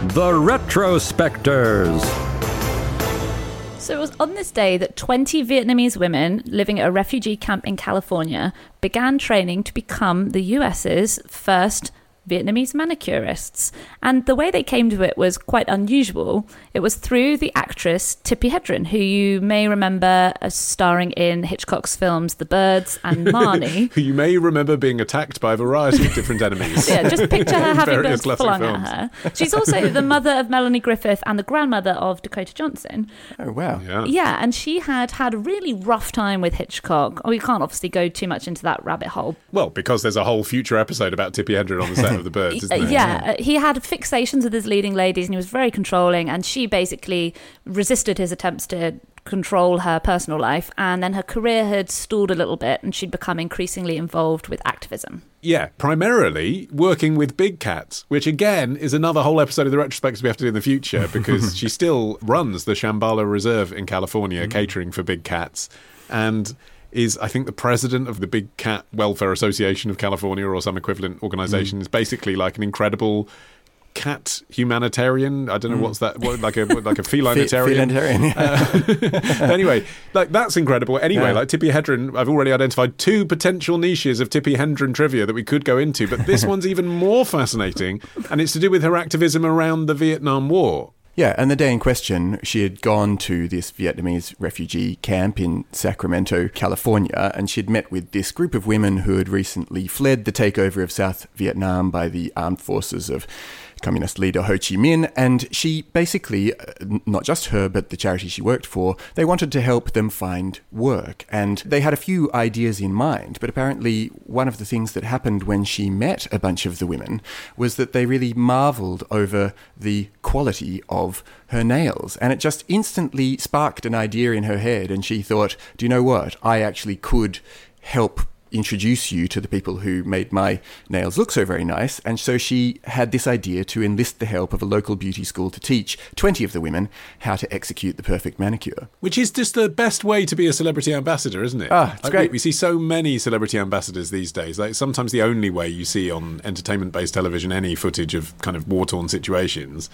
the Retrospectors. So it was on this day that 20 Vietnamese women living at a refugee camp in California began training to become the US's first Vietnamese manicurists. And the way they came to it was quite unusual. It was through the actress Tippi Hedren, who you may remember as starring in Hitchcock's films The Birds and Marnie. Who you may remember being attacked by a variety of different enemies. Yeah, just picture her having various birds classic flung films. at her. She's also the mother of Melanie Griffith and the grandmother of Dakota Johnson. Oh, wow. Yeah. Yeah, and she had had a really rough time with Hitchcock. Oh, we can't obviously go too much into that rabbit hole. Well, because there's a whole future episode about Tippi Hedren on the set of The Birds, yeah, uh, he had fixations with his leading ladies and he was very controlling, and she basically resisted his attempts to control her personal life. And then her career had stalled a little bit, and she'd become increasingly involved with activism. Yeah, primarily working with big cats, which again is another whole episode of the Retrospectors we have to do in the future because she still runs the Shambala Reserve in California, catering for big cats, and is I think the president of the Big Cat Welfare Association of California or some equivalent organization. Mm. Is basically like an incredible cat humanitarian. I don't know mm. what's that. What, like a what, like a felinitarian. Felinitarian, yeah. Uh, anyway, like that's incredible. Anyway, Yeah. like Tippi Hedren, I've already identified two potential niches of Tippi Hedren trivia that we could go into, but this one's even more fascinating, and it's to do with her activism around the Vietnam War. Yeah, and the day in question, she had gone to this Vietnamese refugee camp in Sacramento, California, and she had met with this group of women who had recently fled the takeover of South Vietnam by the armed forces of communist leader Ho Chi Minh. And she basically, uh, not just her, but the charity she worked for, they wanted to help them find work. And they had a few ideas in mind, but apparently, one of the things that happened when she met a bunch of the women was that they really marveled over the quality of her nails. And it just instantly sparked an idea in her head. And she thought, do you know what? I actually could help introduce you to the people who made my nails look so very nice. And so she had this idea to enlist the help of a local beauty school to teach 20 of the women how to execute the perfect manicure. Which is just the best way to be a celebrity ambassador, isn't it? Ah, it's Like, great. We, we see so many celebrity ambassadors these days. Like sometimes the only way you see on entertainment-based television any footage of kind of war-torn situations.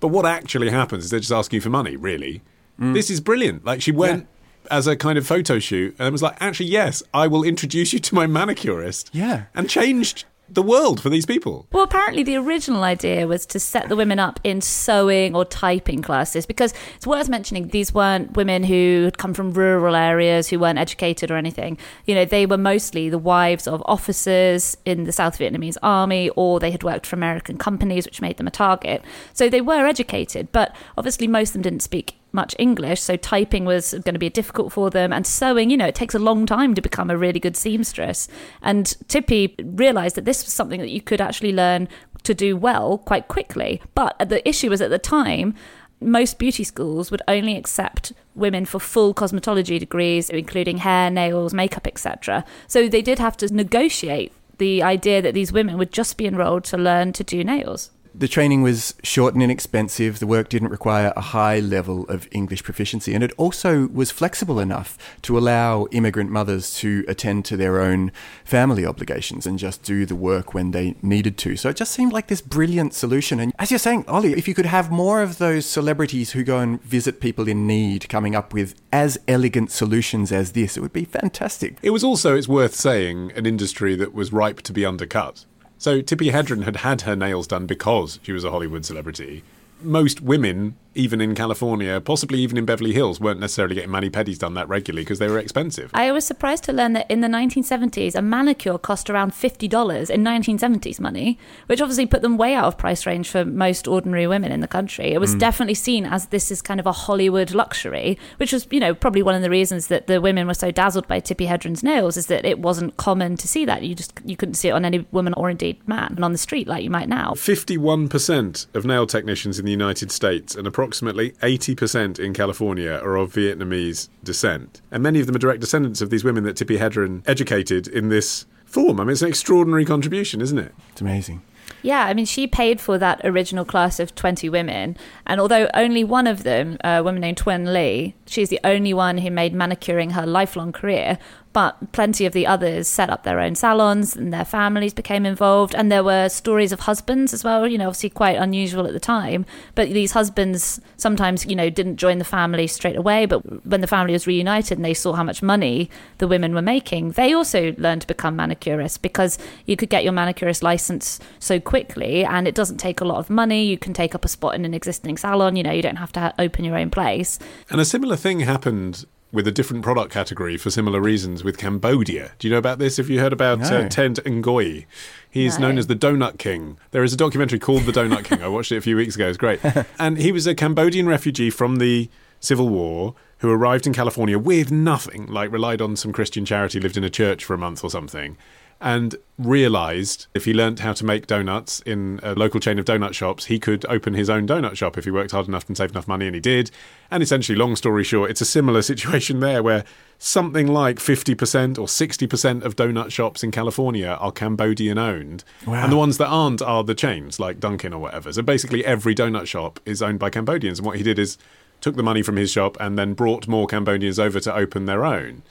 But what actually happens is they're just ask you for money. Really, this is brilliant. Like she went. As a kind of photo shoot, and I was like, actually, yes, I will introduce you to my manicurist. Yeah. and changed the world for these people. Well, apparently, the original idea was to set the women up in sewing or typing classes because it's worth mentioning these weren't women who had come from rural areas, who weren't educated or anything. You know, they were mostly the wives of officers in the South Vietnamese army or they had worked for American companies, which made them a target. So they were educated, but obviously, most of them didn't speak much English, so typing was going to be difficult for them. And sewing, you know, it takes a long time to become a really good seamstress. And Tippi realised that this was something that you could actually learn to do well quite quickly. But the issue was at the time, most beauty schools would only accept women for full cosmetology degrees, including hair, nails, makeup, etc. So they did have to negotiate the idea that these women would just be enrolled to learn to do nails. The training was short and inexpensive. The work didn't require a high level of English proficiency, and it also was flexible enough to allow immigrant mothers to attend to their own family obligations and just do the work when they needed to. So it just seemed like this brilliant solution. And as you're saying, Olly, if you could have more of those celebrities who go and visit people in need coming up with as elegant solutions as this, it would be fantastic. It was also, it's worth saying, an industry that was ripe to be undercut. So Tippi Hedren had had her nails done because she was a Hollywood celebrity. Most women, even in California, possibly even in Beverly Hills, weren't necessarily getting mani pedis done that regularly because they were expensive. I was surprised to learn that in the 1970s, a manicure cost around $50 in 1970s money, which obviously put them way out of price range for most ordinary women in the country. It was mm. definitely seen as this is kind of a Hollywood luxury, which was, you know, probably one of the reasons that the women were so dazzled by Tippi Hedren's nails is that it wasn't common to see that. You just you couldn't see it on any woman or indeed man on the street like you might now. 51% of nail technicians in the United States and approximately 80% in California are of Vietnamese descent. And many of them are direct descendants of these women that Tippi Hedren educated in this form. I mean, it's an extraordinary contribution, isn't it? It's amazing. Yeah, I mean, she paid for that original class of 20 women. And although only one of them, a woman named Thuan Le, she's the only one who made manicuring her lifelong career. But plenty of the others set up their own salons and their families became involved. And there were stories of husbands as well, you know, obviously quite unusual at the time. But these husbands sometimes, you know, didn't join the family straight away. But when the family was reunited and they saw how much money the women were making, they also learned to become manicurists because you could get your manicurist license so quickly and it doesn't take a lot of money. You can take up a spot in an existing salon, you know, you don't have to open your own place. And a similar thing happened with a different product category for similar reasons with Cambodia. Do you know about this? Have you heard about No. uh, Ted Ngoy? He is No. known as the Donut King. There is a documentary called The Donut King. I watched it a few weeks ago. It's great. and he was a Cambodian refugee from the Civil War who arrived in California with nothing, like relied on some Christian charity, lived in a church for a month or something, and realized if he learnt how to make donuts in a local chain of donut shops, he could open his own donut shop if he worked hard enough and saved enough money, and he did. And essentially, long story short, it's a similar situation there where something like 50% or 60% of donut shops in California are Cambodian owned. And the ones that aren't are the chains like Dunkin' or whatever. So basically, every donut shop is owned by Cambodians. And what he did is took the money from his shop and then brought more Cambodians over to open their own.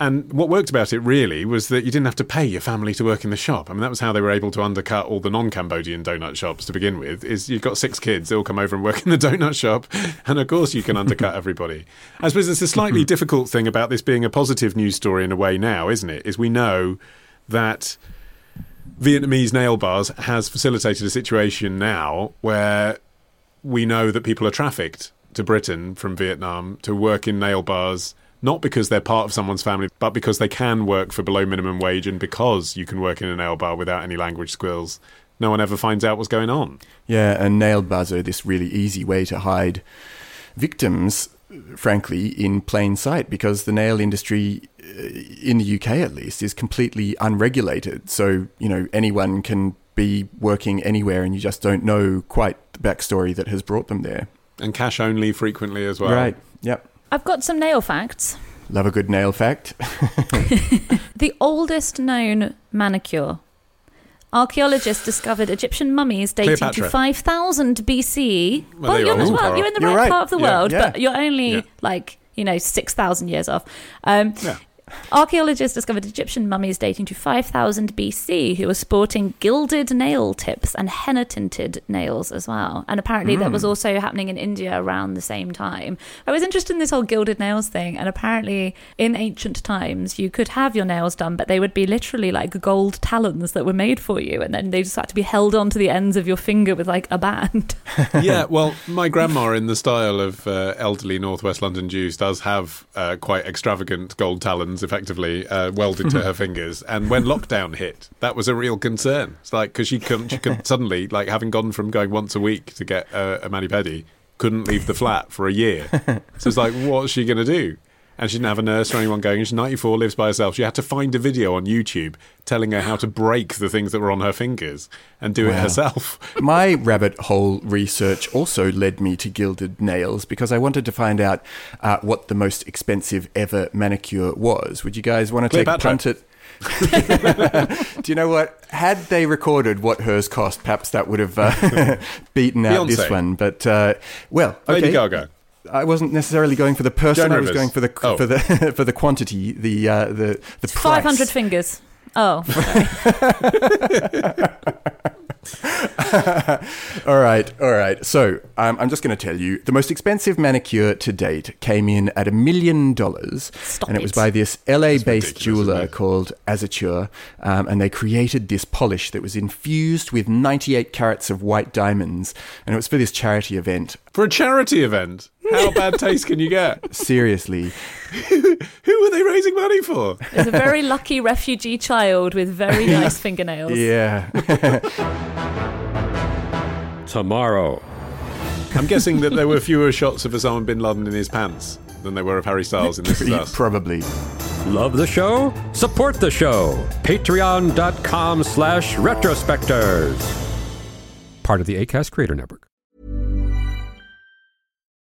And what worked about it really was that you didn't have to pay your family to work in the shop. I mean, that was how they were able to undercut all the non-Cambodian donut shops to begin with. Is you've got six kids, they all come over and work in the donut shop, and of course you can undercut everybody. I suppose it's a slightly mm-hmm. difficult thing about this being a positive news story in a way now, isn't it? Is we know that Vietnamese nail bars has facilitated a situation now where we know that people are trafficked to Britain from Vietnam to work in nail bars, not because they're part of someone's family, but because they can work for below minimum wage and because you can work in a nail bar without any language skills. No one ever finds out what's going on. Yeah, and nail bars are this really easy way to hide victims, frankly, in plain sight because the nail industry, uh, in the UK at least, is completely unregulated. So, you know, anyone can be working anywhere and you just don't know quite the backstory that has brought them there. And cash only frequently as well. Right. Yep. I've got some nail facts. Love a good nail fact. The oldest known manicure. Archaeologists discovered Egyptian mummies dating Cleopatra. to 5000 BC. Well, Well, you you're, are. as well, you're in the You're right, right. part of the Yeah, world, yeah. but you're only Yeah. like, you know, 6,000 years off. Um, Yeah. Archaeologists discovered Egyptian mummies dating to 5000 BC who were sporting gilded nail tips and henna tinted nails as well. And apparently that Hmm. was also happening in India around the same time. I was interested in this whole gilded nails thing, and apparently in ancient times you could have your nails done, but they would be literally like gold talons that were made for you, and then they just had to be held onto the ends of your finger with like a band. yeah, well, my grandma, in the style of uh, elderly Northwest London Jews, does have uh, quite extravagant gold talons, effectively uh, welded to her fingers. And when lockdown hit, that was a real concern. It's like because she couldn't, she could suddenly, like having gone from going once a week to get a, a mani pedi, couldn't leave the flat for a year. So it's like, what's she going to do? And she didn't have a nurse or anyone going. She's 94, lives by herself. She had to find a video on YouTube telling her how to break the things that were on her fingers and do it herself. My rabbit hole research also led me to gilded nails because I wanted to find out uh, what the most expensive ever manicure was. Would you guys want to take a Cleopatra. punt at? Do you know what? Had they recorded what hers cost, perhaps that would have uh, beaten out this one. But uh, well, okay. Lady Gaga. I wasn't necessarily going for the person. Joan I was Rivers. going for the Oh. for the for the quantity, the uh, the the price. 500 fingers. Oh, all right, all right. So um, I'm just going to tell you the most expensive manicure to date came in at a million dollars, Stop and it was it. by this LA-based ridiculous, jeweler isn't it? called Azature, um, and they created this polish that was infused with 98 carats of white diamonds, and it was for this charity event. For a charity event, how bad taste can you get? Seriously, Who were they raising money for? It's a very lucky refugee child with very nice fingernails. yeah. Tomorrow. I'm guessing that there were fewer shots of Osama bin Laden in his pants than there were of Harry Styles in This Is Probably. Love the show? Support the show. Patreon.com slash retrospectors. Part of the ACAST Creator Network.